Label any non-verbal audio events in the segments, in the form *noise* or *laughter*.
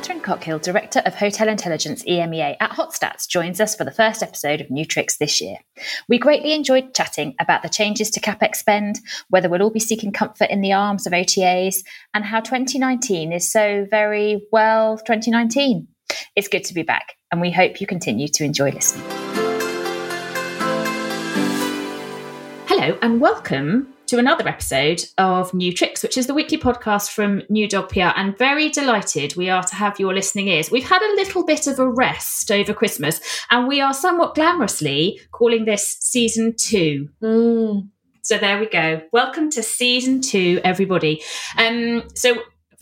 Catherine Cockhill, Director of Hotel Intelligence EMEA at Hotstats, joins us for the first episode of New Tricks this year. We greatly enjoyed chatting about the changes to CapEx spend, whether we'll all be seeking comfort in the arms of OTAs, and how 2019 is so very, well, 2019. It's good to be back, and we hope you continue to enjoy listening. Hello, and welcome to another episode of New Tricks, which is the weekly podcast from New Dog PR. And very delighted we are to have your listening ears. We've had a little bit of a rest over Christmas, and we are somewhat glamorously calling this season two. Mm. So there we go. Welcome to season two, everybody. Um, so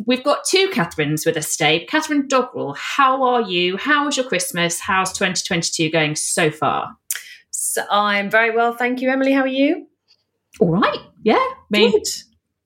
we've got two Catherines with us today. Catherine Dogrel, how are you? How was your Christmas? How's 2022 going so far? So I'm very well, thank you, Emily. How are you? All right. Yeah. Mean, Good.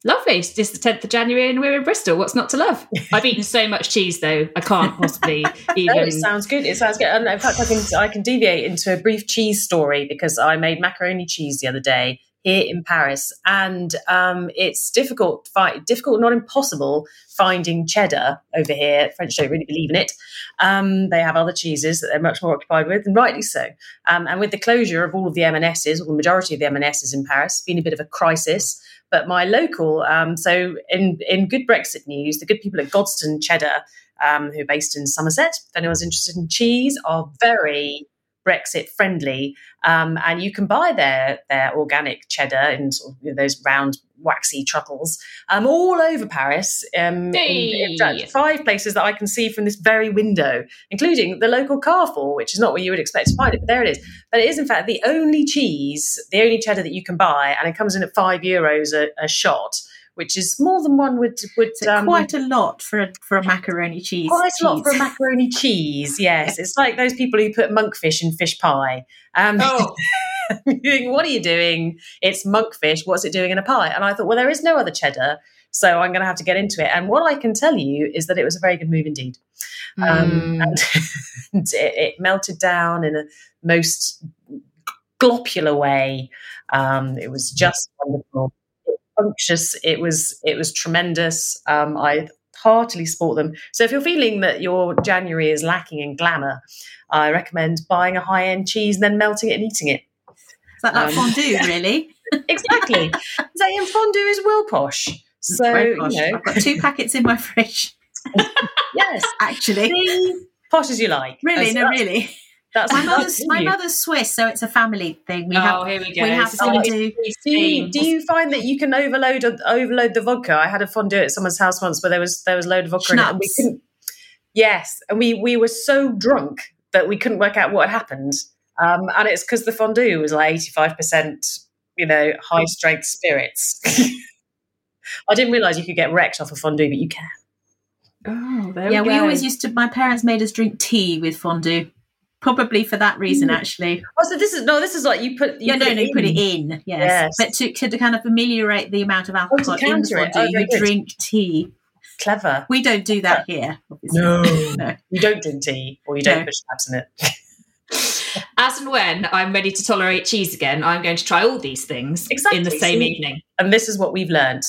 lovely. It's just the 10th of January and we're in Bristol. What's not to love? *laughs* I've eaten so much cheese, though. I can't possibly *laughs* even. Oh, it sounds good. It sounds good. And in fact, I can I can deviate into a brief cheese story because I made macaroni cheese the other day here in Paris, and um, it's difficult, find, difficult, not impossible, finding cheddar over here. French don't really believe in it. Um, they have other cheeses that they're much more occupied with, and rightly so. Um, and with the closure of all of the M&Ss, or the majority of the M&Ss in Paris, been a bit of a crisis. But my local, um, so in in good Brexit news, the good people at Godminster Cheddar, um, who are based in Somerset, if anyone's interested in cheese, are very Brexit friendly, um, and you can buy their their organic cheddar in sort of, you know, those round waxy truckles um, all over Paris. Um, in- in five places that I can see from this very window, including the local Carrefour, which is not where you would expect to find it, but there it is. But it is in fact the only cheese, the only cheddar that you can buy, and it comes in at five euros a, a shot. Which is more than one would would It's quite a lot for a for a macaroni cheese. Quite a lot for a macaroni cheese, yes. *laughs* It's like those people who put monkfish in fish pie. Um, Oh. *laughs* what are you doing? It's monkfish. What's it doing in a pie? And I thought, well, there is no other cheddar, so I'm going to have to get into it. And what I can tell you is that it was a very good move indeed. Um, Mm. *laughs* and it, it melted down in a most globular way. Um, it was just wonderful, unctuous. It was it was tremendous. Um, I heartily support them. So if you're feeling that your January is lacking in glamour, I recommend buying a high end cheese and then melting it and eating it. Is that like um, fondue, *laughs* really? Exactly. *laughs* Zay and fondue is well posh. So posh. you know, I've got two packets in my fridge, *laughs* yes, actually. posh as you like. Really, no, really. That's, My mother's my mother's Swiss, so it's a family thing. We oh, have here we go. we have This is gonna be fondue. cheese Do you, do you find that you can overload overload the vodka? I had a fondue at someone's house once where there was there was a load of vodka in it, and we couldn't. Yes, and we we were so drunk that we couldn't work out what had happened, um, and it's because the fondue was like eighty five percent, you know, high strength spirits. *laughs* I didn't realise you could get wrecked off a fondue, but you can. Oh, there Yeah, we we always used to. My parents made us drink tea with fondue, probably for that reason, Mm. actually. Oh, so this is no, this is like you put. You yeah, no, no, you put it in. Yes, Yes. but to, to kind of ameliorate the amount of alcohol in the counter it. fondue, Oh, you good. drink tea. Clever. We don't do that here. Obviously. *laughs* No. you don't drink tea, or you don't No. put schnapps in it. *laughs* As and when I'm ready to tolerate cheese again, I'm going to try all these things Exactly. in the same See? evening. And this is what we've learned.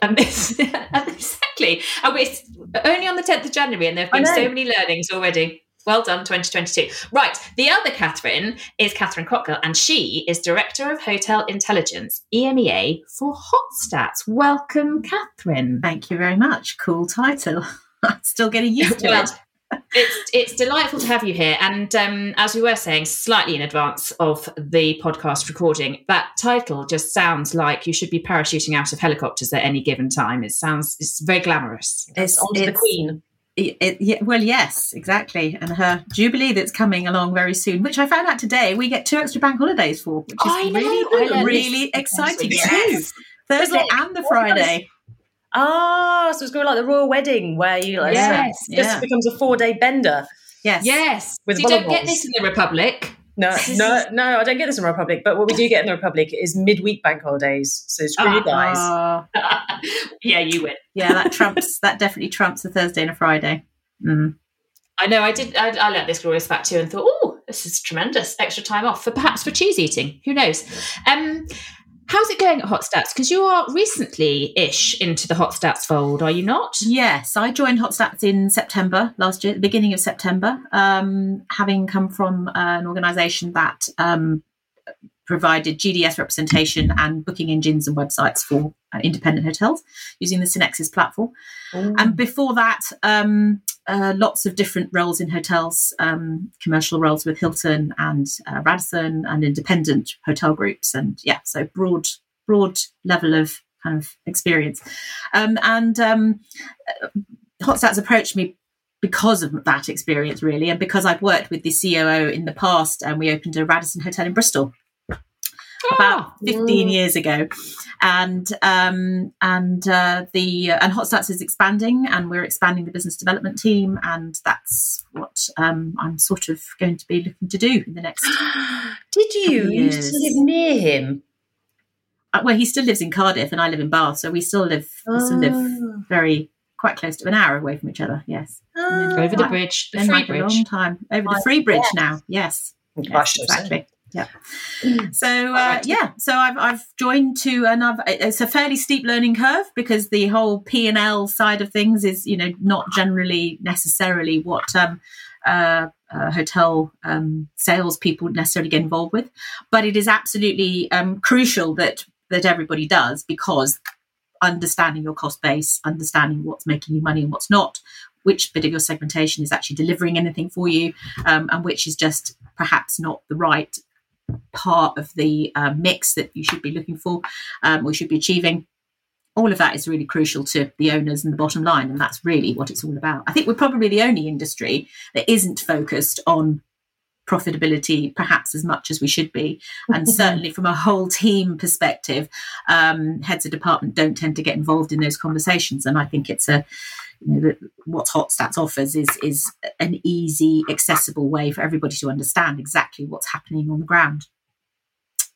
And this, *laughs* exactly. And it's only on the 10th of January, and there have been so many learnings already. Well done, 2022. Right. The other Catherine is Catherine Cockhill, and she is Director of Hotel Intelligence, EMEA for Hotstats. Welcome, Catherine. Thank you very much. Cool title. *laughs* I'm still getting used to Well, it. it's it's delightful to have you here and um, as we were saying slightly in advance of the podcast recording that title just sounds like you should be parachuting out of helicopters at any given time it sounds it's very glamorous It's onto the it's- Queen. It, it- yeah, well, yes, exactly. And her Jubilee that's coming along very soon, which I found out today, we get two extra bank holidays for, which is I really, learned really this. exciting Yes. too. Thursday like- and the Friday. Ah, so it's going to be like the royal wedding where you like Yes, so this yeah. becomes a four day bender. Yes. yes With you don't get this in the republic No, *laughs* no, no, I don't get this in the Republic, but what we do get in the Republic is midweek bank holidays. So screw you guys. Ah, *laughs* yeah you win yeah, that trumps, *laughs* that definitely trumps a Thursday and a Friday. Mm. i know i did i, I learnt this glorious fact too and thought oh this is tremendous extra time off for perhaps for cheese eating who knows um How's it going at Hotstats? Because you are recently ish into the Hotstats fold, are you not? Yes, I joined Hotstats in September last year, the beginning of September, um, having come from an organisation that um, provided GDS representation and booking engines and websites for uh, independent hotels using the SynXis platform. Ooh. And before that, um, uh, lots of different roles in hotels, um, commercial roles with Hilton and uh, Radisson and independent hotel groups. And yeah, so broad, broad level of kind of experience. Um, and um, Hotstats approached me because of that experience, really, and because I've worked with the COO in the past, and we opened a Radisson hotel in Bristol about 15 years ago. And um, and uh, the uh, and hotstats is expanding and we're expanding the business development team and that's what um, i'm sort of going to be looking to do in the next *gasps* did you? you used to live near him? Uh, well he still lives in cardiff and i live in bath so we still live we still live ah. very quite close to an hour away from each other yes. Oh. over the bridge the free bridge. a long time. Over the free bridge yes. now yes, yes exactly yeah. *clears throat* So uh, yeah, so I've I've joined to and it's a fairly steep learning curve because the whole P and L side of things is you know not generally necessarily what um, uh, uh, hotel um, salespeople necessarily get involved with, but it is absolutely um, crucial that that everybody does because understanding your cost base, understanding what's making you money and what's not, which bit of your segmentation is actually delivering anything for you, um, and which is just perhaps not the right part of the uh, mix that you should be looking for um, or should be achieving. All of that is really crucial to the owners and the bottom line and that's really what it's all about. I think we're probably the only industry that isn't focused on profitability perhaps as much as we should be. And *laughs* certainly from a whole team perspective um, heads of department don't tend to get involved in those conversations and i think it's a you know, what Hotstats offers is is an easy, accessible way for everybody to understand exactly what's happening on the ground.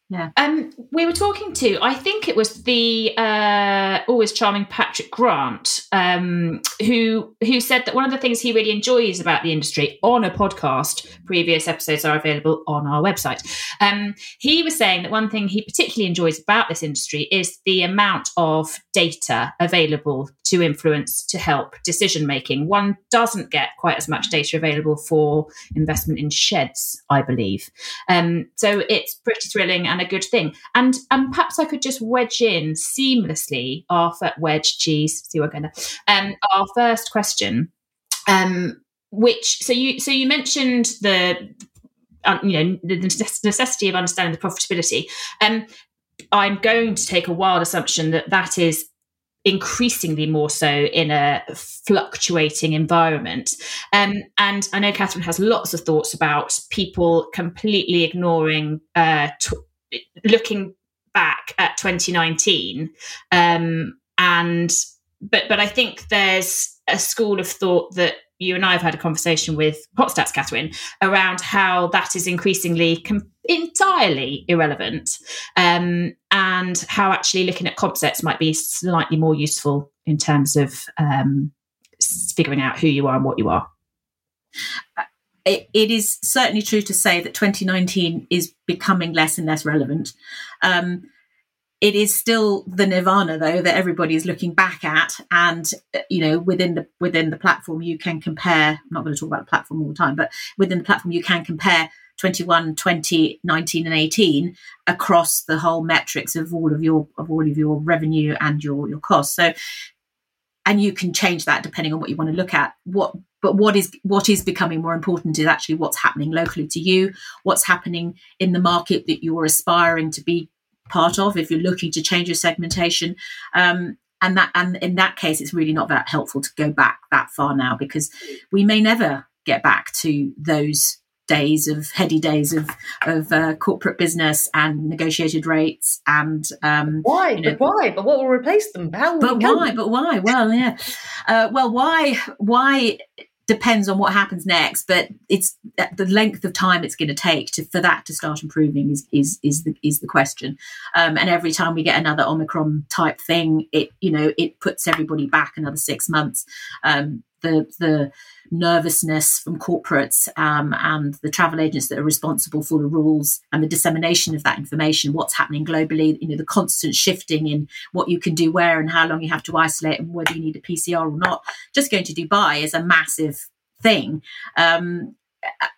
Yeah. Um, we were talking to, I think it was the uh, always charming Patrick Grant, um, who who said that one of the things he really enjoys about the industry on a podcast. Previous episodes are available on our website. Um, he was saying that one thing he particularly enjoys about this industry is the amount of data available to influence to help decision making. One doesn't get quite as much data available for investment in sheds, I believe. Um, so it's pretty thrilling and a good thing. And and perhaps I could just wedge in seamlessly our wedge cheese. See going to. Um, our first question. Um, which so you so you mentioned the uh, you know the necessity of understanding the profitability. Um, I'm going to take a wild assumption that that is increasingly more so in a fluctuating environment. Um, and I know Catherine has lots of thoughts about people completely ignoring, uh, t- looking back at 2019, um, and but but I think there's a school of thought that you and I have had a conversation with Hotstats, Catherine, around how that is increasingly com- entirely irrelevant, um, and how actually looking at comp sets might be slightly more useful in terms of um, figuring out who you are and what you are. It, is certainly true to say that 2019 is becoming less and less relevant. Um, it is still the nirvana though that everybody is looking back at and uh, you know within the within the platform you can compare i'm not going to talk about the platform all the time but within the platform you can compare 21 20 19 and 18 across the whole metrics of all of your of all of your revenue and your your costs so and you can change that depending on what you want to look at what but what is what is becoming more important is actually what's happening locally to you what's happening in the market that you're aspiring to be part of if you're looking to change your segmentation. Um, and that and in that case, it's really not that helpful to go back that far now because we may never get back to those days of heady days of of uh, corporate business and negotiated rates and um, why? you know, but why? But what will replace them? How but why? But why? Well yeah. Uh, well why why depends on what happens next, but it's the length of time it's going to take to, for that to start improving is is is the is the question. Um, and every time we get another Omicron type thing, it you know it puts everybody back another six months. Um, the the nervousness from corporates um, and the travel agents that are responsible for the rules and the dissemination of that information, what's happening globally, you know, the constant shifting in what you can do where and how long you have to isolate and whether you need a PCR or not. Just going to Dubai is a massive thing. Um,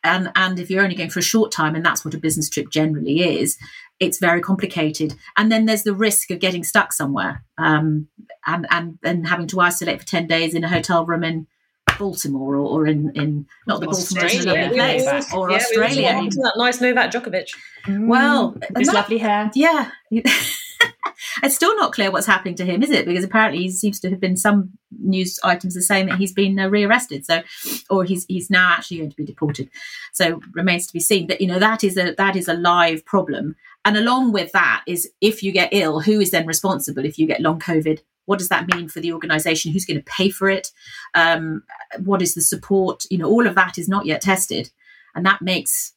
and and if you're only going for a short time and that's what a business trip generally is it's very complicated and then there's the risk of getting stuck somewhere um, and and having to isolate for 10 days in a hotel room in Baltimore or, or in, in not the Australia, place, or yeah, Australia. We that nice Novak Djokovic. Well, his lovely hair. Yeah. *laughs* it's still not clear what's happening to him, is it? Because apparently he seems to have been some news items are saying that he's been uh, rearrested, so or he's he's now actually going to be deported. So remains to be seen. But you know that is a that is a live problem. And along with that is if you get ill, who is then responsible if you get long COVID? What does that mean for the organisation? Who's going to pay for it? Um, what is the support? You know, all of that is not yet tested, and that makes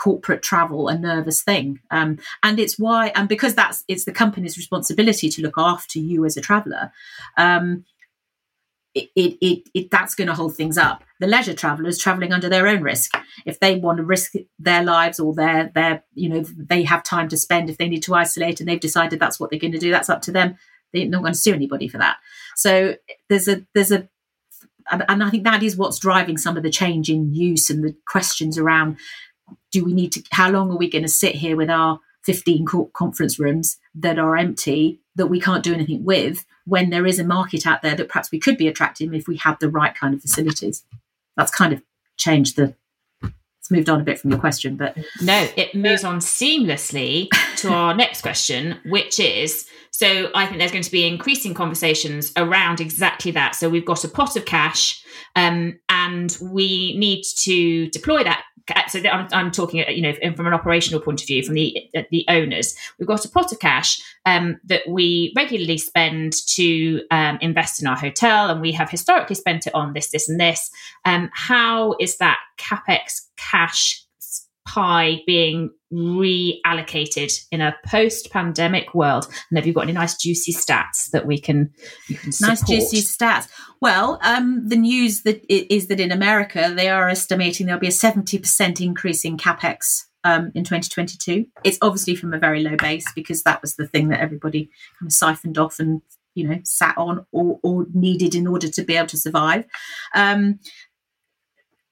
corporate travel a nervous thing um, and it's why and because that's it's the company's responsibility to look after you as a traveler um, it, it, it, it, that's going to hold things up the leisure travelers traveling under their own risk if they want to risk their lives or their their you know they have time to spend if they need to isolate and they've decided that's what they're going to do that's up to them they're not going to sue anybody for that. So there's a there's a and I think that is what's driving some of the change in use and the questions around do we need to how long are we going to sit here with our 15 conference rooms that are empty that we can't do anything with when there is a market out there that perhaps we could be attracting if we had the right kind of facilities? That's kind of changed the it's moved on a bit from your question but no it moves on seamlessly to our next question which is so i think there's going to be increasing conversations around exactly that. So we've got a pot of cash um, and we need to deploy that. So I'm, I'm, talking, you know, from an operational point of view, from the the owners, we've got a pot of cash um, that we regularly spend to um, invest in our hotel, and we have historically spent it on this, this, and this. Um, how is that capex cash pie being reallocated in a post-pandemic world? And have you got any nice juicy stats that we can you can support? nice juicy stats. Well um, the news that is that in america they are estimating there'll be a 70% increase in capex um, in 2022 it's obviously from a very low base because that was the thing that everybody kind of siphoned off and you know sat on or, or needed in order to be able to survive. Um,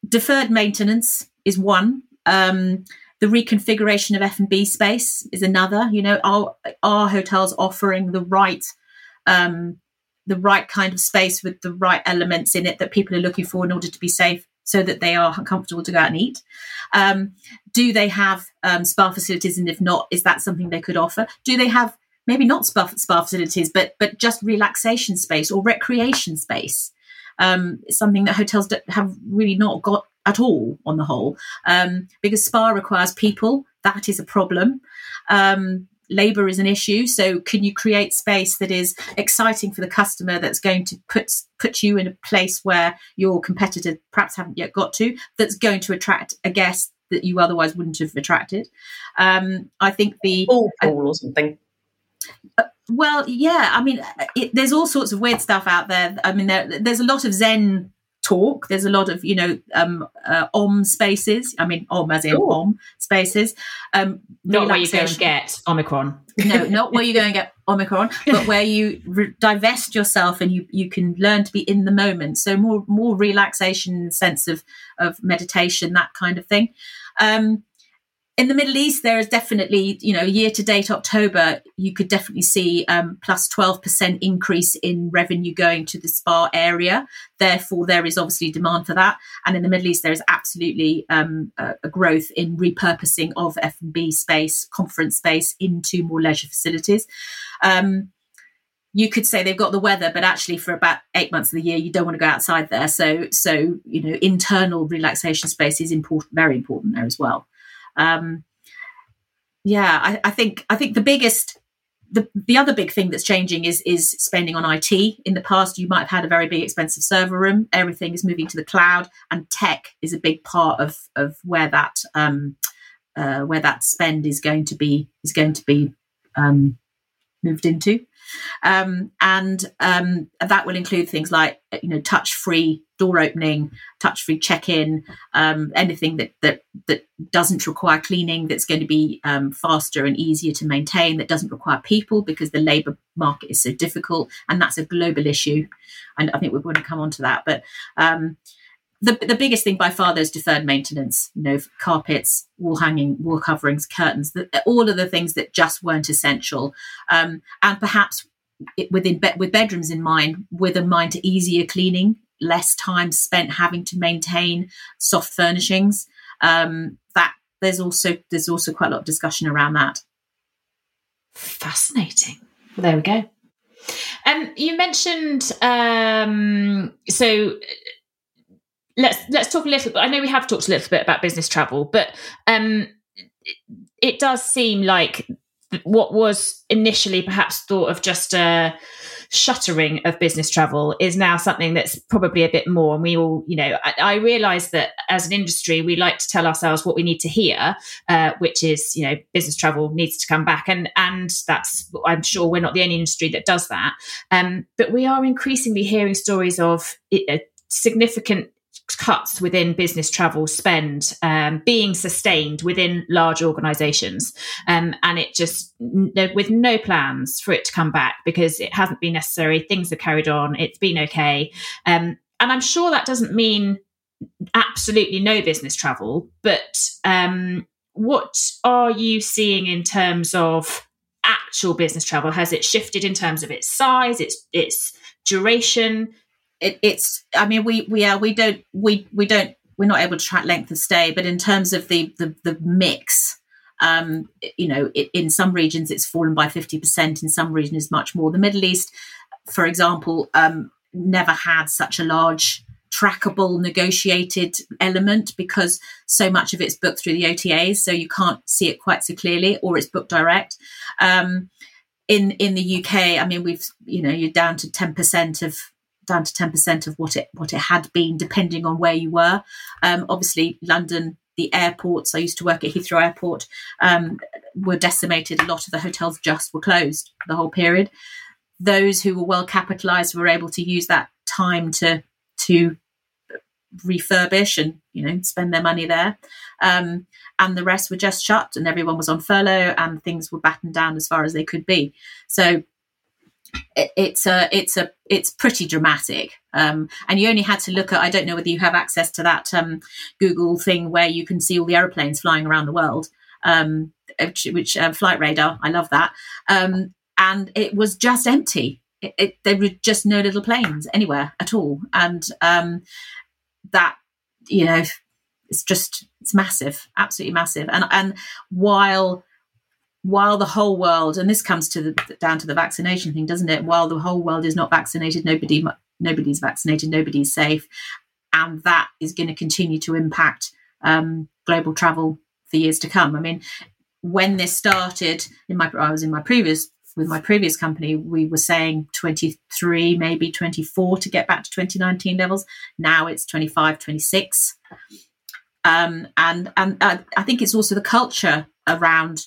deferred maintenance is one um, the reconfiguration of F&B space is another. You know, are, are hotels offering the right um, the right kind of space with the right elements in it that people are looking for in order to be safe so that they are comfortable to go out and eat? Um, do they have um, spa facilities? And if not, is that something they could offer? Do they have maybe not spa, spa facilities, but but just relaxation space or recreation space? Um, something that hotels have really not got at all on the whole, um, because spa requires people. That is a problem. Um, labor is an issue so can you create space that is exciting for the customer that's going to put put you in a place where your competitor perhaps haven't yet got to that's going to attract a guest that you otherwise wouldn't have attracted um, i think the pool or something uh, well yeah i mean it, there's all sorts of weird stuff out there i mean there, there's a lot of zen talk. There's a lot of, you know, um, uh, om spaces. I mean, om as in Ooh. om spaces. Um, not where you go and get Omicron. no, *laughs* not where you go and get Omicron, but where you re- divest yourself and you you can learn to be in the moment. So more more relaxation, sense of of meditation, that kind of thing. Um, in the Middle East, there is definitely, you know, year to date October, you could definitely see um, plus 12% increase in revenue going to the spa area. Therefore, there is obviously demand for that. And in the Middle East, there is absolutely um, a, a, growth in repurposing of F&B space, conference space into more leisure facilities. Um, you could say they've got the weather, but actually for about eight months of the year, you don't want to go outside there. So, so you know, internal relaxation space is important, very important there as well. Um, yeah, I, I think I think the biggest the, the other big thing that's changing is is spending on IT. In the past, you might have had a very big expensive server room. Everything is moving to the cloud, and tech is a big part of of where that um, uh, where that spend is going to be is going to be um, moved into, um, and um, that will include things like you know touch free door opening, touch free check in, um, anything that, that, that doesn't require cleaning, that's going to be um, faster and easier to maintain, that doesn't require people because the labour market is so difficult. And that's a global issue. And I think we're going to come on to that. But um, the, the biggest thing by far is deferred maintenance, you know, carpets, wall hanging, wall coverings, curtains, the, all of the things that just weren't essential. Um, and perhaps within be- with bedrooms in mind, with a mind to easier cleaning, less time spent having to maintain soft furnishings. Um, that there's also there's also quite a lot of discussion around that. Fascinating. Well, there we go. Um, you mentioned um, so let's let's talk a little bit. I know we have talked a little bit about business travel, but um, it, it does seem like what was initially perhaps thought of just a shuttering of business travel is now something that's probably a bit more. And we all, you know, I, I realize that as an industry, we like to tell ourselves what we need to hear, uh, which is, you know, business travel needs to come back. And, and that's, I'm sure we're not the only industry that does that. Um, but we are increasingly hearing stories of uh, significant cuts within business travel spend um, being sustained within large organizations. Um, and it just with no plans for it to come back because it hasn't been necessary. Things have carried on. It's been okay. Um, and i'm sure that doesn't mean absolutely no business travel but um, what are you seeing in terms of actual business travel? Has it shifted in terms of its size its its duration it, it's i mean we we are we don't we we don't we're not able to track length of stay but in terms of the the, the mix um, you know it, in some regions it's fallen by 50% in some regions much more. The middle east for example um, never had such a large trackable negotiated element because so much of it's booked through the otas so you can't see it quite so clearly or it's booked direct. Um, in in the uk i mean we've you know you're down to 10% of down to 10% of what it what it had been depending on where you were. Um, obviously london the airports i used to work at heathrow airport um, were decimated. A lot of the hotels just were closed the whole period. Those who were well capitalized were able to use that time to to refurbish and you know spend their money there. Um, and the rest were just shut and everyone was on furlough and things were battened down as far as they could be. So it's a it's a it's pretty dramatic. Um, and you only had to look at i don't know whether you have access to that um, google thing where you can see all the aeroplanes flying around the world um, which, which uh, flight radar. I love that. Um, and it was just empty. It, it, there were just no little planes anywhere at all. And um, that you know it's just it's massive absolutely massive. And and while while the whole world, and this comes to the, down to the vaccination thing, doesn't it? While the whole world is not vaccinated, nobody nobody's vaccinated, nobody's safe, and that is going to continue to impact um, global travel for years to come. I mean, when this started, in my I was in my previous with my previous company, we were saying 23, maybe 24 to get back to 2019 levels. Now it's 25, 26. Um, and and uh, I think it's also the culture around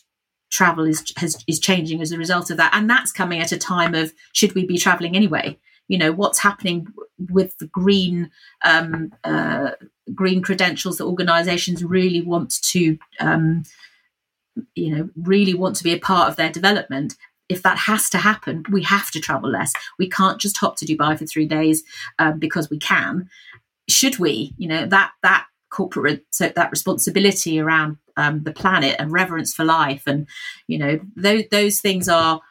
travel is has, is changing as a result of that, and that's coming at a time of should we be traveling anyway? You know what's happening with the green um, uh, green credentials that organisations really want to um, you know really want to be a part of their development if that has to happen, we have to travel less. We can't just hop to Dubai for three days um, because we can. Should we? You know that that corporate so that responsibility around um, the planet and reverence for life. And you know those those things are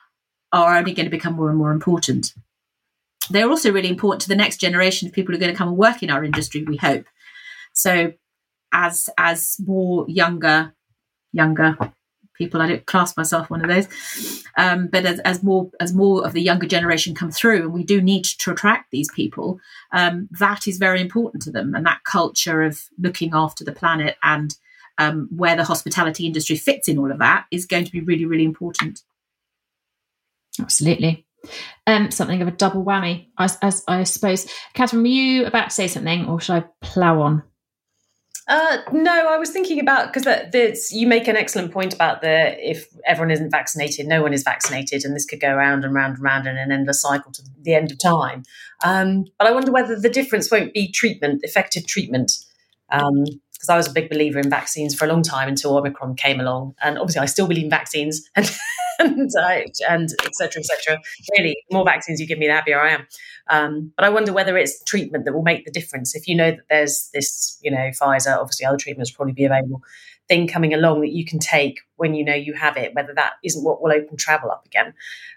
are only going to become more and more important. They're also really important to the next generation of people who are going to come and work in our industry we hope. So as as more younger younger people. I don't class myself one of those, um, but as, as, more as more of the younger generation come through, and we do need to attract these people, um, that is very important to them, and that culture of looking after the planet and um, where the hospitality industry fits in all of that is going to be really, really important. Absolutely. Um, something of a double whammy, I, I suppose. Catherine, were you about to say something, or should I plough on? Uh, no, I was thinking about because you make an excellent point about the if everyone isn't vaccinated, no one is vaccinated, and this could go round and round and round in an endless cycle to the end of time. Um, but I wonder whether the difference won't be treatment, effective treatment. Um, because I was a big believer in vaccines for a long time until Omicron came along, and obviously I still believe in vaccines *laughs* and and uh, and etc. etc. Really, more vaccines you give me, the happier I am. Um, but I wonder whether it's treatment that will make the difference. If you know that there's this, you know, Pfizer, obviously other treatments probably be available, thing coming along that you can take when you know you have it, whether that isn't what will open travel up again.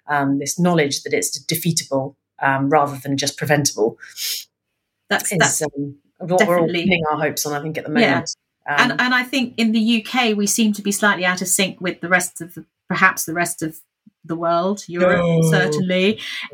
Um, this knowledge that it's defeatable um, rather than just preventable. That's, is, that's um, what we're all pinning our hopes on, I think, at the moment. Yeah. Um, and, and I think in the UK we seem to be slightly out of sync with the rest of the, perhaps the rest of the world, Europe oh. certainly, *laughs*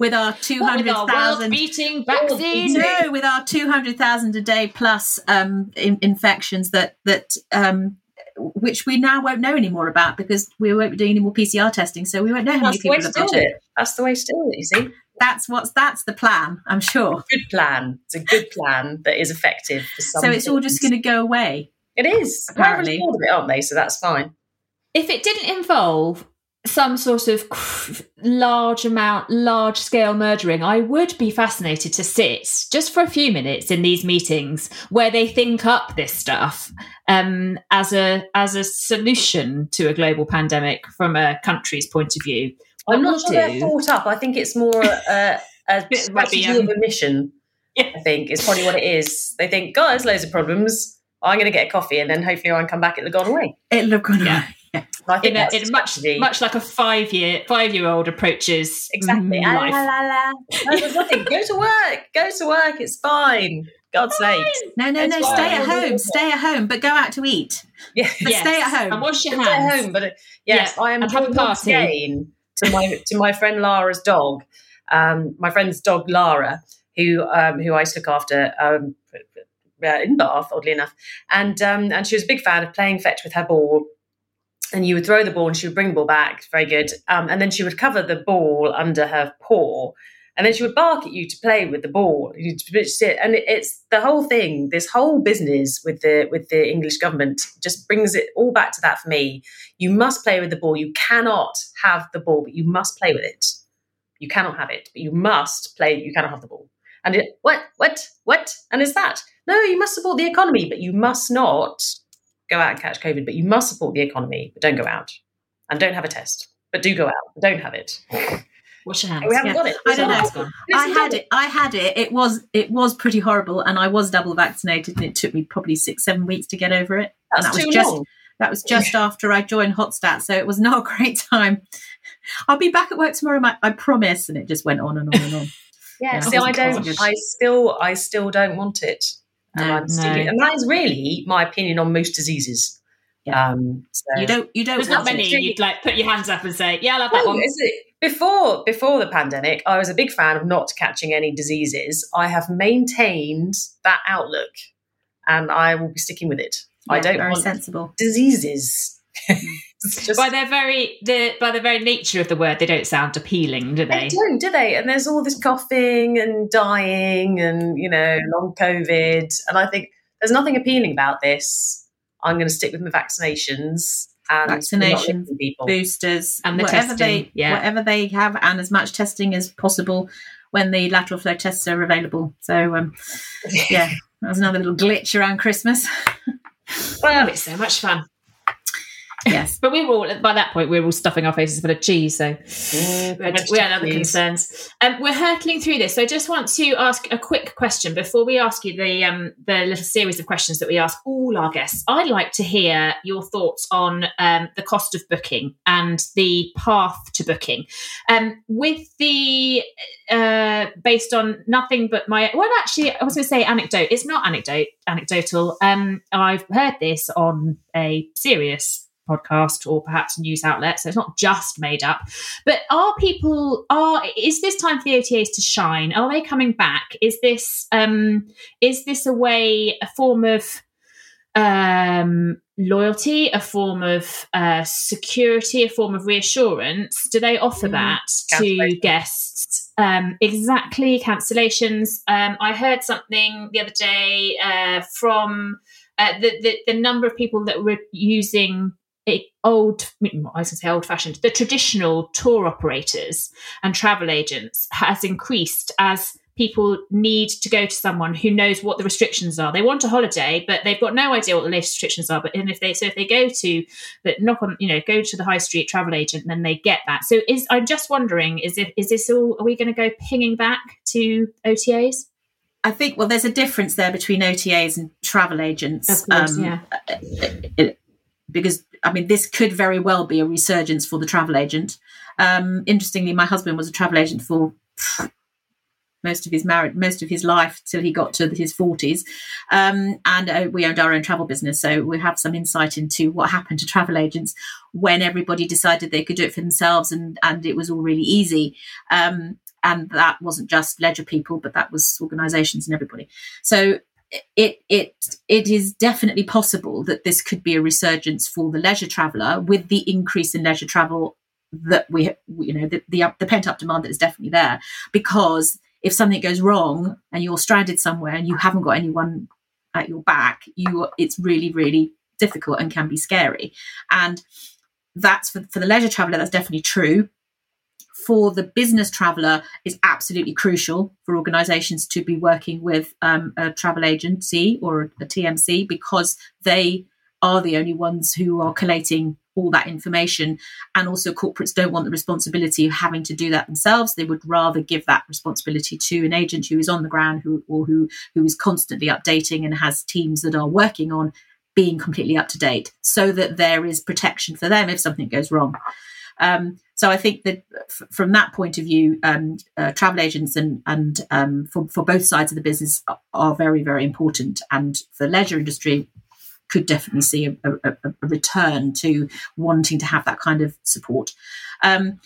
with our *laughs* two hundred thousand beating vaccine. No, with our two hundred thousand a day plus um, in, infections that that um, which we now won't know anymore about because we won't be doing any more PCR testing, so we won't know how That's many people have got it. it. That's the way to do it. You see that's what's that's the plan i'm sure. Good plan. It's a good plan that is effective for some so it's things. all just going to go away it is. Apparently. Of it aren't they? So that's fine. If it didn't involve some sort of large amount, large scale murdering, I would be fascinated to sit just for a few minutes in these meetings where they think up this stuff um, as a as a solution to a global pandemic from a country's point of view. I'm not sure they're thought up. I think it's more *laughs* a, a strategy um, of omission. Yeah. I think is probably what it is. They think, God, there's loads of problems. I'm going to get a coffee, and then hopefully when I come back, it'll have gone away. It'll have gone yeah. away. Yeah. I think in, a, in much much like a five year five year old approaches exactly. Life. La, la, la. No, nothing. *laughs* Go to work. Go to work. It's fine. God's sake. No, no, no. Stay at home. Stay at home, but go out to eat. Yeah. But yes. stay at home and wash your hands. Stay at home, but uh, yes, yeah. I am have a party. again to my to my friend Lara's dog. Um, my friend's dog Lara, who um, who I used to look after um, in Bath, oddly enough, and um, and she was a big fan of playing fetch with her ball. And you would throw the ball, and she would bring the ball back. Very good. Um, and then she would cover the ball under her paw, and then she would bark at you to play with the ball. You'd sit, and it's the whole thing. This whole business with the with the English government just brings it all back to that for me. You must play with the ball. You cannot have the ball, but you must play with it. You cannot have it, but you must play. You cannot have the ball. And it, what, what, what? And is that no? You must support the economy, but you must not go out and catch COVID. But you must support the economy, but don't go out and don't have a test. But do go out, don't have it. Wash your hands. We haven't yeah. got it. I don't know. I had it. I had it. It was it was pretty horrible, and I was double vaccinated, and it took me probably six seven weeks to get over it. That's and that was just long. that was just after I joined Hotstat, so it was not a great time. I'll be back at work tomorrow, I promise. And it just went on and on and on. *laughs* yeah, yeah, see, I don't. I still, I still don't want it. No, no. and that is really my opinion on most diseases. Yeah. Um, so you don't, you don't. There's not many. It. You'd like put your hands up and say, "Yeah, I love that one." Is it? Before before the pandemic, I was a big fan of not catching any diseases. I have maintained that outlook, and I will be sticking with it. Yeah, I don't very want sensible diseases. *laughs* just, by their very the by the very nature of the word, they don't sound appealing, do they? They don't, do they? And there's all this coughing and dying, and you know, long COVID, and I think there's nothing appealing about this. I'm going to stick with my vaccinations and vaccination boosters and the whatever testing, they yeah. whatever they have and as much testing as possible when the lateral flow tests are available. So um, *laughs* yeah that was another little glitch around christmas. *laughs* Well it's so much fun yes, but we were all by that point we were all stuffing our faces full of cheese, so we, had, we had other concerns. Um, we're hurtling through this, so I just want to ask a quick question before we ask you the um, the little series of questions that we ask all our guests. I'd like to hear your thoughts on um, the cost of booking and the path to booking, um, with the uh, based on nothing but my well, actually, I was going to say anecdote. It's not anecdote anecdotal. Um, I've heard this on a serious podcast or perhaps news outlet. So it's not just made up. But are people are is this time for the otas to shine? Are they coming back? Is this um is this a way a form of um loyalty a form of uh security a form of reassurance? Do they offer mm, that to guests? Um, exactly cancellations. Um, I heard something the other day uh, from uh, the, the, the number of people that were using old, mm, I was going to say old fashioned, the traditional tour operators and travel agents has increased as people need to go to someone who knows what the restrictions are. They want a holiday, but they've got no idea what the latest restrictions are. But and if they so if they go to the knock on, you know, go to the high street travel agent, then they get that. So is I'm just wondering, is it is this all are we going to go pinging back to OTAs? I think well, there's a difference there between OTAs and travel agents. Course, um, yeah. Uh, uh, because I mean, this could very well be a resurgence for the travel agent. Um, interestingly, my husband was a travel agent for most of his married most of his life till he got to his 40s um, and uh, we owned our own travel business so we have some insight into what happened to travel agents when everybody decided they could do it for themselves and and it was all really easy. Um, and that wasn't just ledger people but that was organizations and everybody. So it it it is definitely possible that this could be a resurgence for the leisure traveller with the increase in leisure travel that we you know the, the, the pent up demand that is definitely there because if something goes wrong and you're stranded somewhere and you haven't got anyone at your back, you it's really really difficult and can be scary. And that's for, for the leisure traveller. That's definitely true. For the business traveller, is absolutely crucial for organisations to be working with um, a travel agency or a TMC because they are the only ones who are collating all that information. And also, corporates don't want the responsibility of having to do that themselves. They would rather give that responsibility to an agent who is on the ground, who or who who is constantly updating and has teams that are working on being completely up to date, so that there is protection for them if something goes wrong. Um, so I think that f- from that point of view, um, uh, travel agents and and um, for, for both sides of the business are, very very important. And the leisure industry, could definitely see a, a, a return to wanting to have that kind of support. Um,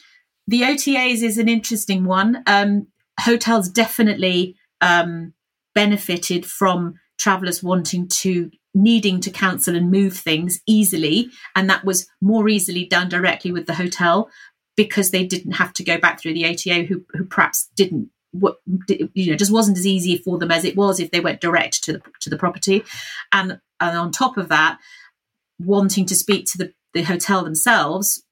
the OTAs is an interesting one. Um, hotels definitely um, benefited from travelers wanting to needing to cancel and move things easily, and that was more easily done directly with the hotel because they didn't have to go back through the OTA, who, who perhaps didn't what you know just wasn't as easy for them as it was if they went direct to the to the property. And and on top of that wanting to speak to the, the hotel themselves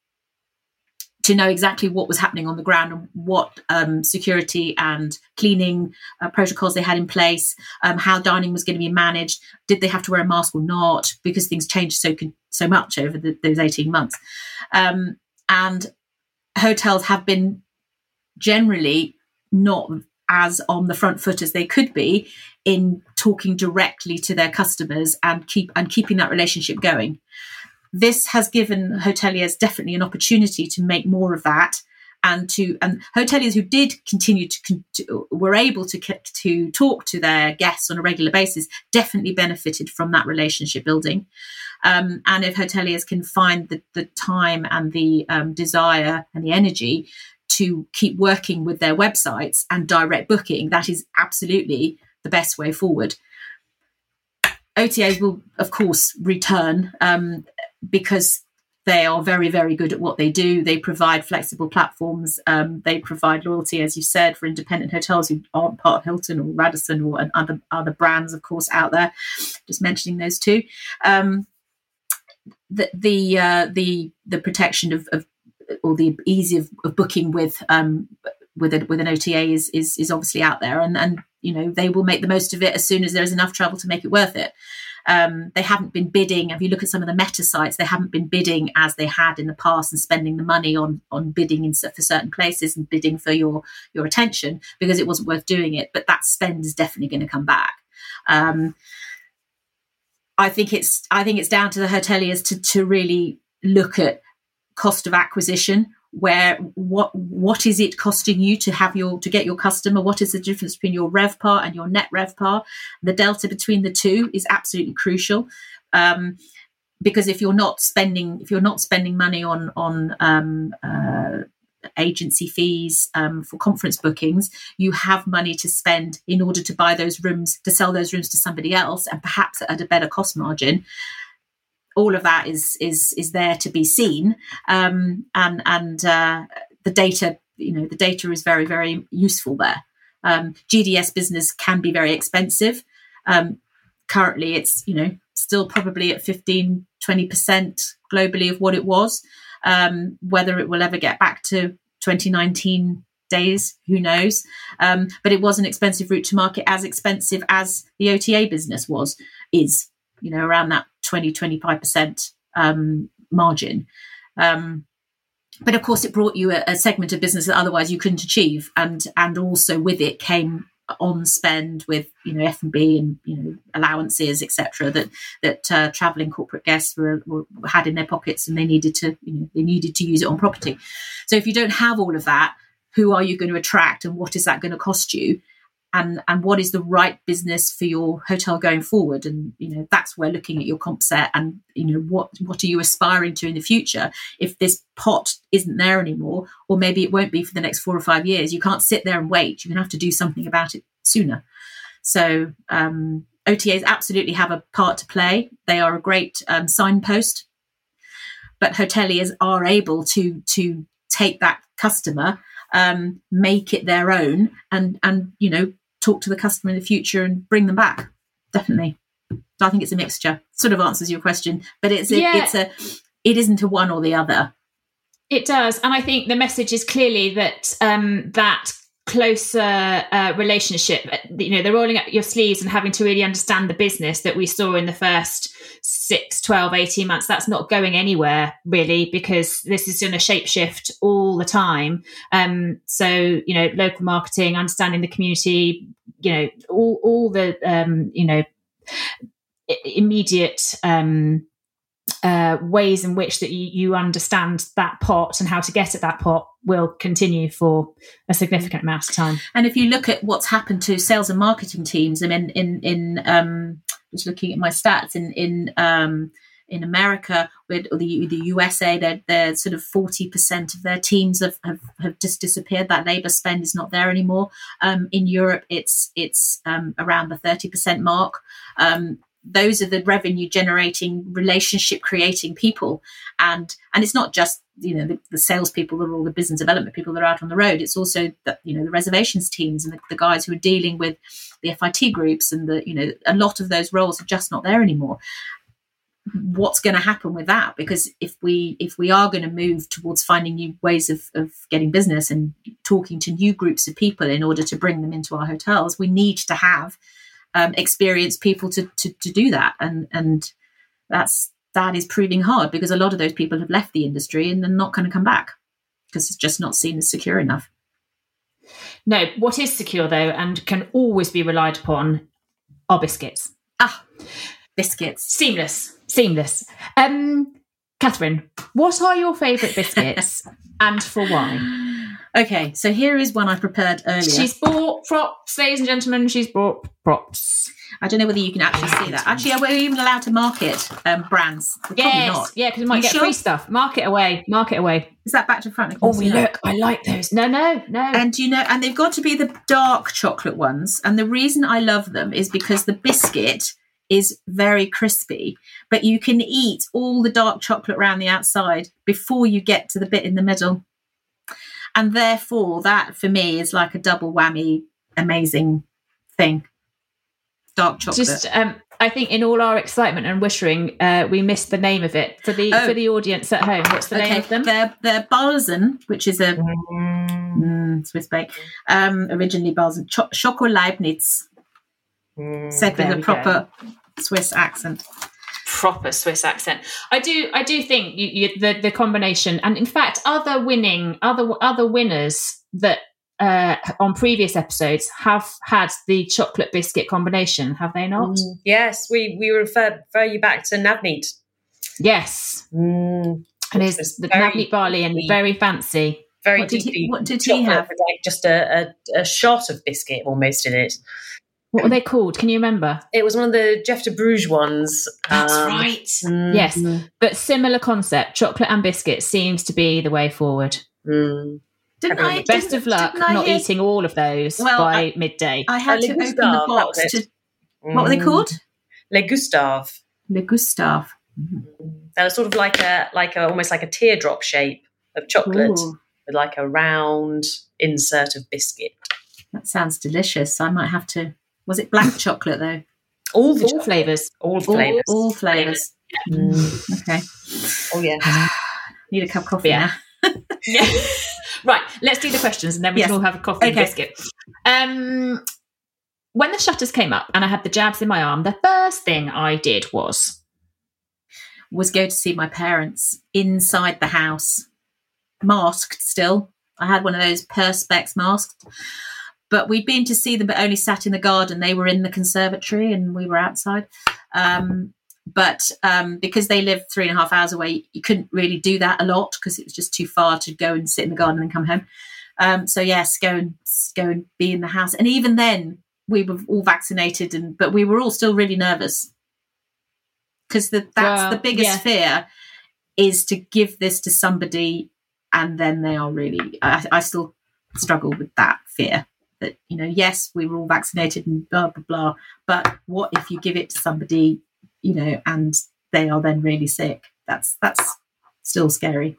to know exactly what was happening on the ground and what um, security and cleaning uh, protocols they had in place, um, how dining was going to be managed, did they have to wear a mask or not, because things changed so so much over the, those eighteen months, um, and hotels have been generally not as on the front foot as they could be in talking directly to their customers and keep and keeping that relationship going. This has given hoteliers definitely an opportunity to make more of that and to and hoteliers who did continue to, to, were able to to talk to their guests on a regular basis definitely benefited from that relationship building um, and if hoteliers can find the, the time and the um, desire and the energy to keep working with their websites and direct booking, that is absolutely the best way forward. OTAs will, of course, return um, because they are very, very good at what they do. They provide flexible platforms. Um, they provide loyalty, as you said, for independent hotels who aren't part of Hilton or Radisson or other other brands, of course, out there. Just mentioning those two. Um, the the uh, the the protection of, of or the ease of, of booking with um, with a, with an OTA is, is is obviously out there, and and you know they will make the most of it as soon as there is enough travel to make it worth it. Um, they haven't been bidding. If you look at some of the meta sites, they haven't been bidding as they had in the past and spending the money on on bidding in, for certain places and bidding for your your attention because it wasn't worth doing it. But that spend is definitely going to come back. Um, I think it's I think it's down to the hoteliers to to really look at cost of acquisition where what what is it costing you to have your to get your customer? What is the difference between your revpar and your net revpar? The delta between the two is absolutely crucial um, because if you're not spending if you're not spending money on on um, uh, agency fees um, for conference bookings you have money to spend in order to buy those rooms to sell those rooms to somebody else and perhaps at a better cost margin all of that is is is there to be seen, um, and and uh, the data you know the data is very very useful there. Um, GDS business can be very expensive. Um, currently, it's you know still probably at 15 20 percent globally of what it was. Um, whether it will ever get back to 2019 days, who knows? Um, but it was an expensive route to market, as expensive as the OTA business was, is, you know, around that 20, 25% um, margin. Um, but of course, it brought you a, a, segment of business that otherwise you couldn't achieve, and and also with it came on spend with you know F and B and you know allowances etc. That that uh, traveling corporate guests were, were, had in their pockets, and they needed to you know they needed to use it on property. So if you don't have all of that, who are you going to attract and what is that going to cost you and and what is the right business for your hotel going forward? And you know that's where looking at your comp set and you know what what are you aspiring to in the future? If this pot isn't there anymore or maybe it won't be for the next four or five years you can't sit there and wait. You're going to have to do something about it sooner. So um, otas absolutely have a part to play. They are a great um, signpost but hoteliers are able to to take that customer um, make it their own and and you know talk to the customer in the future and bring them back. Definitely. So i think it's a mixture. Sort of answers your question but it's a, yeah. it's a it isn't a one or the other. It does. And i think the message is clearly that um, that closer uh, relationship you know they're rolling up your sleeves and having to really understand the business that we saw in the first 6 12 18 months that's not going anywhere really because this is going to shapeshift all the time um, so you know local marketing understanding the community you know all all the um, you know immediate um, uh, ways in which that you, you, understand that pot and how to get at that pot will continue for a significant amount of time. And if you look at what's happened to sales and marketing teams, I mean, in in um, just looking at my stats in in um, in America with the the USA, they're, they're sort of forty percent of their teams have, have, have just disappeared. That labour spend is not there anymore. Um, in Europe, it's it's um, around the thirty percent mark. Um, those are the revenue generating relationship creating people. And and it's not just you know the, the salespeople or all the business development people that are out on the road. It's also the you know the reservations teams and the, the guys who are dealing with the fit groups and the you know a lot of those roles are just not there anymore. What's going to happen with that? Because if we if we are going to move towards finding new ways of, of getting business and talking to new groups of people in order to bring them into our hotels we need to have um, experienced people to, to, to do that. And, and that's, that is proving hard because a lot of those people have left the industry and they're not going to come back because it's just not seen as secure enough. No, what is secure though and can always be relied upon are biscuits. Ah, biscuits. Seamless, seamless. Um, Catherine, what are your favourite biscuits *laughs* and for why? Okay, so here is one I prepared earlier. She's bought props, ladies and gentlemen. She's bought props. I don't know whether you can actually see that. Actually, are we even allowed to market um, brands? We're yes, yeah, because we might you get sure? free stuff. Market away, market away. Is that back to front? Oh, look, I like those. No, no, no. And you know, and they've got to be the dark chocolate ones. And the reason I love them is because the biscuit is very crispy, but you can eat all the dark chocolate around the outside before you get to the bit in the middle and therefore that for me is like a double whammy amazing thing dark chocolate just um I think in all our excitement and wishing, uh, we missed the name of it for the oh. for the audience at home. What's the okay. name of them? They're they're Bahlsen, which is a mm. Mm, Swiss bake. Um, originally Bahlsen, Ch- Schoko Leibniz, mm, said with a proper go. Swiss accent proper Swiss accent. I do, I do think you, you, the the combination, and in fact, other winning, other other winners that uh, on previous episodes have had the chocolate biscuit combination, have they not? Mm, yes, we we refer refer you back to Navneet. Yes, mm, and it's the Navneet barley and very fancy. Very what did he, what did he have? Like just a, a, a shot of biscuit almost in it. What were they called? Can you remember? It was one of the Jeff de Bruges ones. That's um, right. Mm, yes, but similar concept. Chocolate and biscuit seems to be the way forward. Mm. Didn't I, Best didn't, of luck not hear... eating all of those well, by I, midday. I had to open the box to. Mm. What were they called? Le Gustave. Le Gustave. Mm. They were sort of like a like a almost like a teardrop shape of chocolate. Ooh. with like a round insert of biscuit. That sounds delicious. I might have to. Was it black chocolate though? All the all flavors. All flavors. All, all flavors. Mm, okay. Oh yeah. *sighs* Need a cup of coffee yeah. now. *laughs* yeah. Right. Let's do the questions, and then we yes. can all have a coffee okay. and biscuit. Um, when the shutters came up and I had the jabs in my arm, the first thing I did was was go to see my parents inside the house, masked still. I had one of those perspex masks, but we'd been to see them, but only sat in the garden. They were in the conservatory, and we were outside. Um, but um, because they lived three and a half hours away, you couldn't really do that a lot because it was just too far to go and sit in the garden and come home. Um, so yes, go and go and be in the house. And even then, we were all vaccinated, and but we were all still really nervous because that's the biggest yeah. fear is to give this to somebody and then they are really. I, I still struggle with that fear that you know yes we were all vaccinated and blah blah blah but what if you give it to somebody you know, and they are then really sick. That's that's still scary.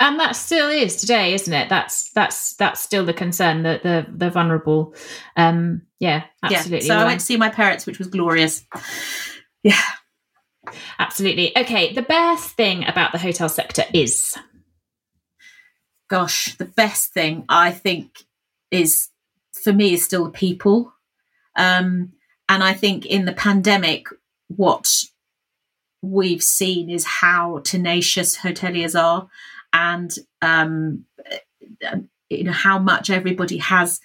And that still is today, isn't it? That's that's that's still the concern that the the vulnerable. Um, yeah, absolutely. Yeah. So I went to see my parents, which was glorious. Yeah, absolutely. Okay, the best thing about the hotel sector is. Gosh, the best thing I think is for me is still the people. Um, and I think in the pandemic, what we've seen is how tenacious hoteliers are and um, you know how much everybody has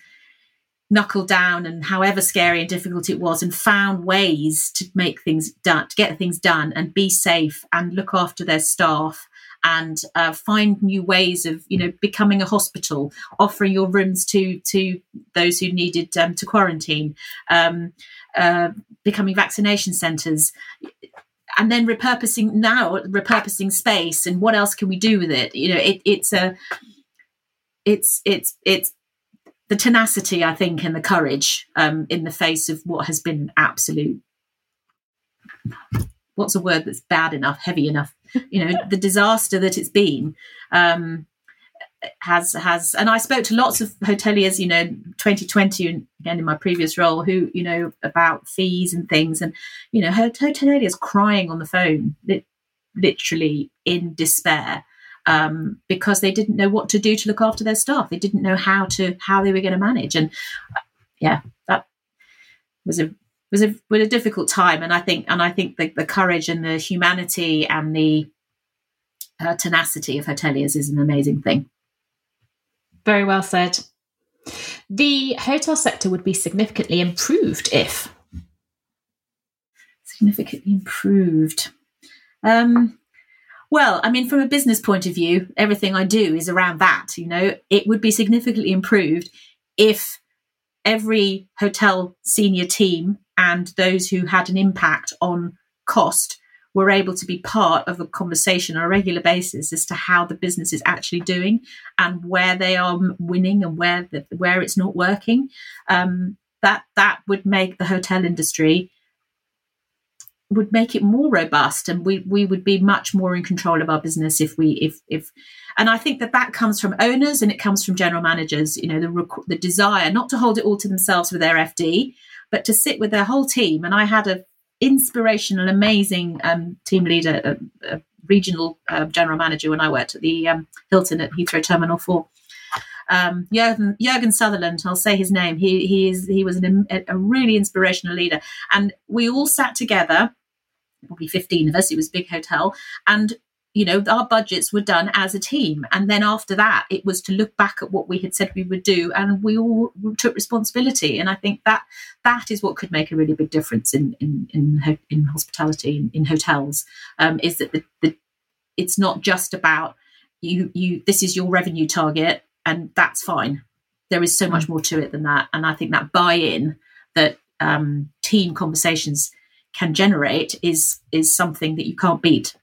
knuckled down and however scary and difficult it was and found ways to make things done to get things done and be safe and look after their staff and uh, find new ways of you know becoming a hospital offering your rooms to to those who needed um, to quarantine um, uh, becoming vaccination centres and then repurposing now repurposing space and what else can we do with it? You know it, it's a it's it's it's the tenacity i think and the courage um, in the face of what has been absolute what's a word that's bad enough heavy enough you know the disaster that it's been um, has has and I spoke to lots of hoteliers, you know, 2020 and again in my previous role, who you know about fees and things, and you know, hoteliers crying on the phone, literally in despair, um, because they didn't know what to do to look after their staff. They didn't know how to how they were going to manage, and uh, yeah, that was a was a was a difficult time. And I think and I think the, the courage and the humanity and the uh, tenacity of hoteliers is an amazing thing. Very well said. The hotel sector would be significantly improved if. Significantly improved. Um, well, I mean, from a business point of view, everything I do is around that. You know, it would be significantly improved if every hotel senior team and those who had an impact on cost we're able to be part of a conversation on a regular basis as to how the business is actually doing and where they are winning and where the, where it's not working. Um, that that would make the hotel industry would make it more robust and we we would be much more in control of our business if we if if and I think that that comes from owners and it comes from general managers you know the the desire not to hold it all to themselves with their FD but to sit with their whole team and I had an inspirational, amazing um, team leader, a, a regional uh, general manager when I worked at the um, Hilton at Heathrow Terminal 4. Um, Jurgen, Jurgen, Sutherland, I'll say his name. He he is he was an, a really inspirational leader, and we all sat together, probably fifteen of us. It was a big hotel, and you know our budgets were done as a team. And then after that it was to look back at what we had said we would do and we all took responsibility. And i think that that is what could make a really big difference in in in, in hospitality in, in hotels um, is that the, the it's not just about you you this is your revenue target and that's fine. There is so much more to it than that. And i think that buy-in that um, team conversations can generate is is something that you can't beat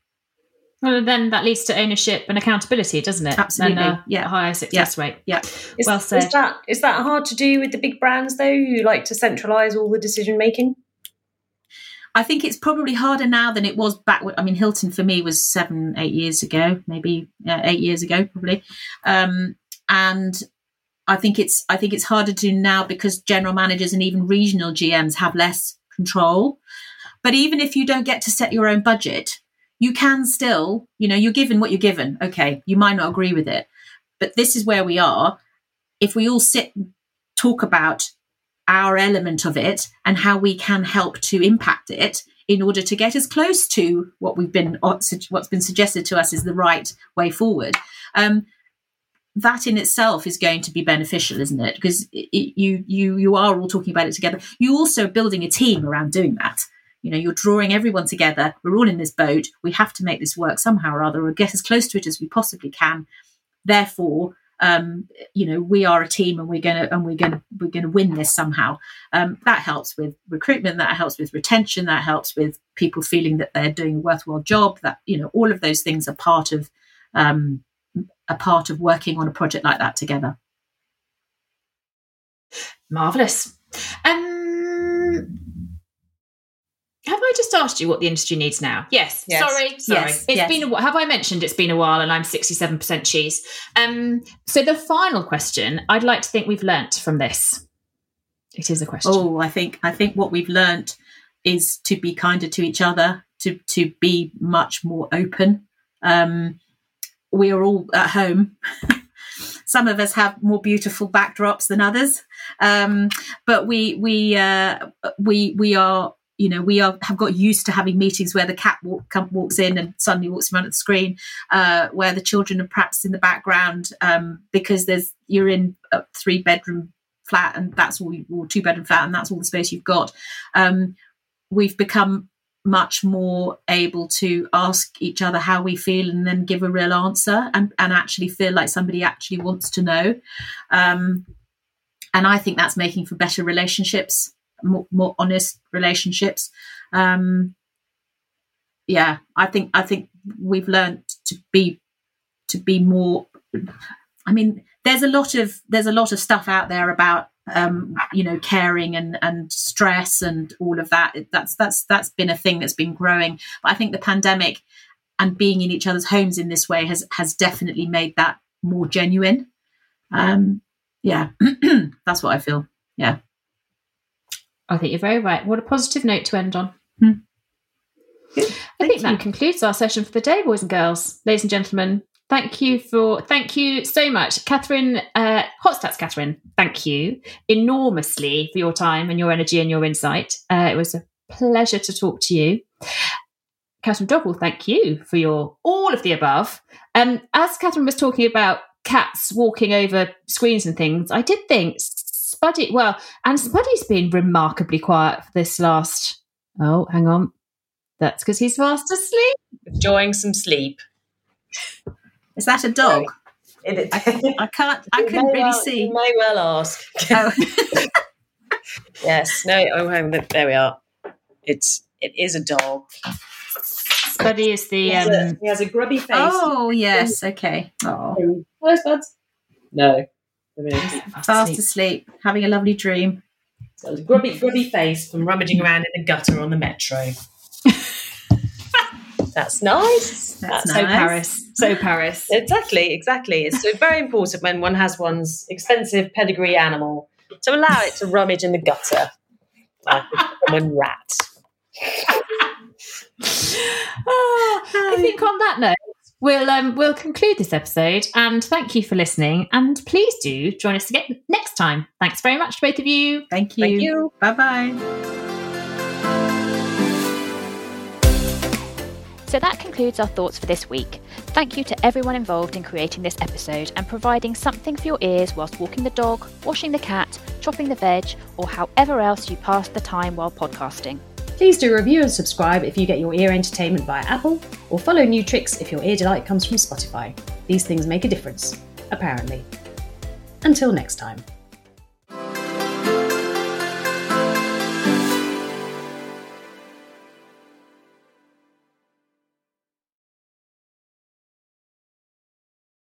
well, then that leads to ownership and accountability, doesn't it? Absolutely. And, uh, yeah. A higher success yeah. rate. Yeah. Is, well said. Is that, is that hard to do with the big brands, though, who like to centralise all the decision making? I think it's probably harder now than it was back. I mean, Hilton for me was seven, eight years ago, maybe eight years ago, probably. Um, and I think it's I think it's harder to do now because general managers and even regional GMs have less control. But even if you don't get to set your own budget, you can still, you know, you're given what you're given. Okay, you might not agree with it, but this is where we are. If we all sit talk about our element of it and how we can help to impact it in order to get as close to what we've been what's been suggested to us is the right way forward um, that in itself is going to be beneficial isn't it because it, you you you are all talking about it together You're also building a team around doing that you know you're drawing everyone together. We're all in this boat. We have to make this work somehow or other or get as close to it as we possibly can. Therefore um, you know we are a team and we're gonna and we're gonna we're gonna win this somehow. Um, that helps with recruitment that helps with retention that helps with people feeling that they're doing a worthwhile job that you know all of those things are part of um, a part of working on a project like that together. Marvelous um have I just asked you what the industry needs now? Yes. yes. Sorry. Sorry. Yes. It's yes. been a Have I mentioned it's been a while and I'm 67% cheese? Um, so the final question I'd like to think we've learnt from this. It is a question. Oh, I think I think what we've learnt is to be kinder to each other, to to be much more open. Um, we are all at home. *laughs* Some of us have more beautiful backdrops than others, um, but we we uh, we we are you know we are have got used to having meetings where the cat walk, come, walks in and suddenly walks front of the screen uh, where the children are perhaps in the background um, because there's you're in a three bedroom flat and that's all you, or two bedroom flat and that's all the space you've got. Um, we've become much more able to ask each other how we feel and then give a real answer and, and actually feel like somebody actually wants to know. Um, and i think that's making for better relationships more, more honest relationships. Um, yeah, I think I think we've learned to be to be more. I mean, there's a lot of there's a lot of stuff out there about um, you know caring and and stress and all of that. That's that's that's been a thing that's been growing. But I think the pandemic and being in each other's homes in this way has has definitely made that more genuine. Um, yeah, *clears throat* that's what I feel. Yeah. I think you're very right. What a positive note to end on. Hmm. I think you. that concludes our session for the day, boys and girls, ladies and gentlemen. Thank you for thank you so much, Catherine uh, Hotstats. Catherine, thank you enormously for your time and your energy and your insight. Uh, it was a pleasure to talk to you. Catherine Cockhill, thank you for your all of the above. Um, as Catherine was talking about cats walking over screens and things, I did think Spuddy, well, and Spuddy's been remarkably quiet for this last. Oh, hang on. That's because he's fast asleep. Enjoying some sleep. Is that a dog? I, I, can't. I couldn't really well, see. You may well ask. Oh. *laughs* *laughs* yes. No. Oh, hang on. There we are. It's. It is a dog. Spuddy is the. He has, um, a, he has a grubby face. Oh yes. *laughs* Okay. Oh. Where's Buds? No. Fast asleep, having a lovely dream. So grubby, grubby face from rummaging around in the gutter on the metro. *laughs* That's nice. That's, That's nice. so Paris. So Paris. *laughs* Exactly, exactly. It's so very important when one has one's expensive pedigree animal to allow it to rummage in the gutter like a common rat. oh, *laughs* I think on that note, we'll um, we'll conclude this episode and thank you for listening and please do join us again next time. Thanks very much to both of you. Thank you, thank you. bye bye so that concludes our thoughts for this week. Thank you to everyone involved in creating this episode and providing something for your ears whilst walking the dog washing the cat chopping the veg or however else you pass the time while podcasting Please do review and subscribe if you get your ear entertainment via Apple, or follow New Tricks if your ear delight comes from Spotify. These things make a difference, apparently. Until next time.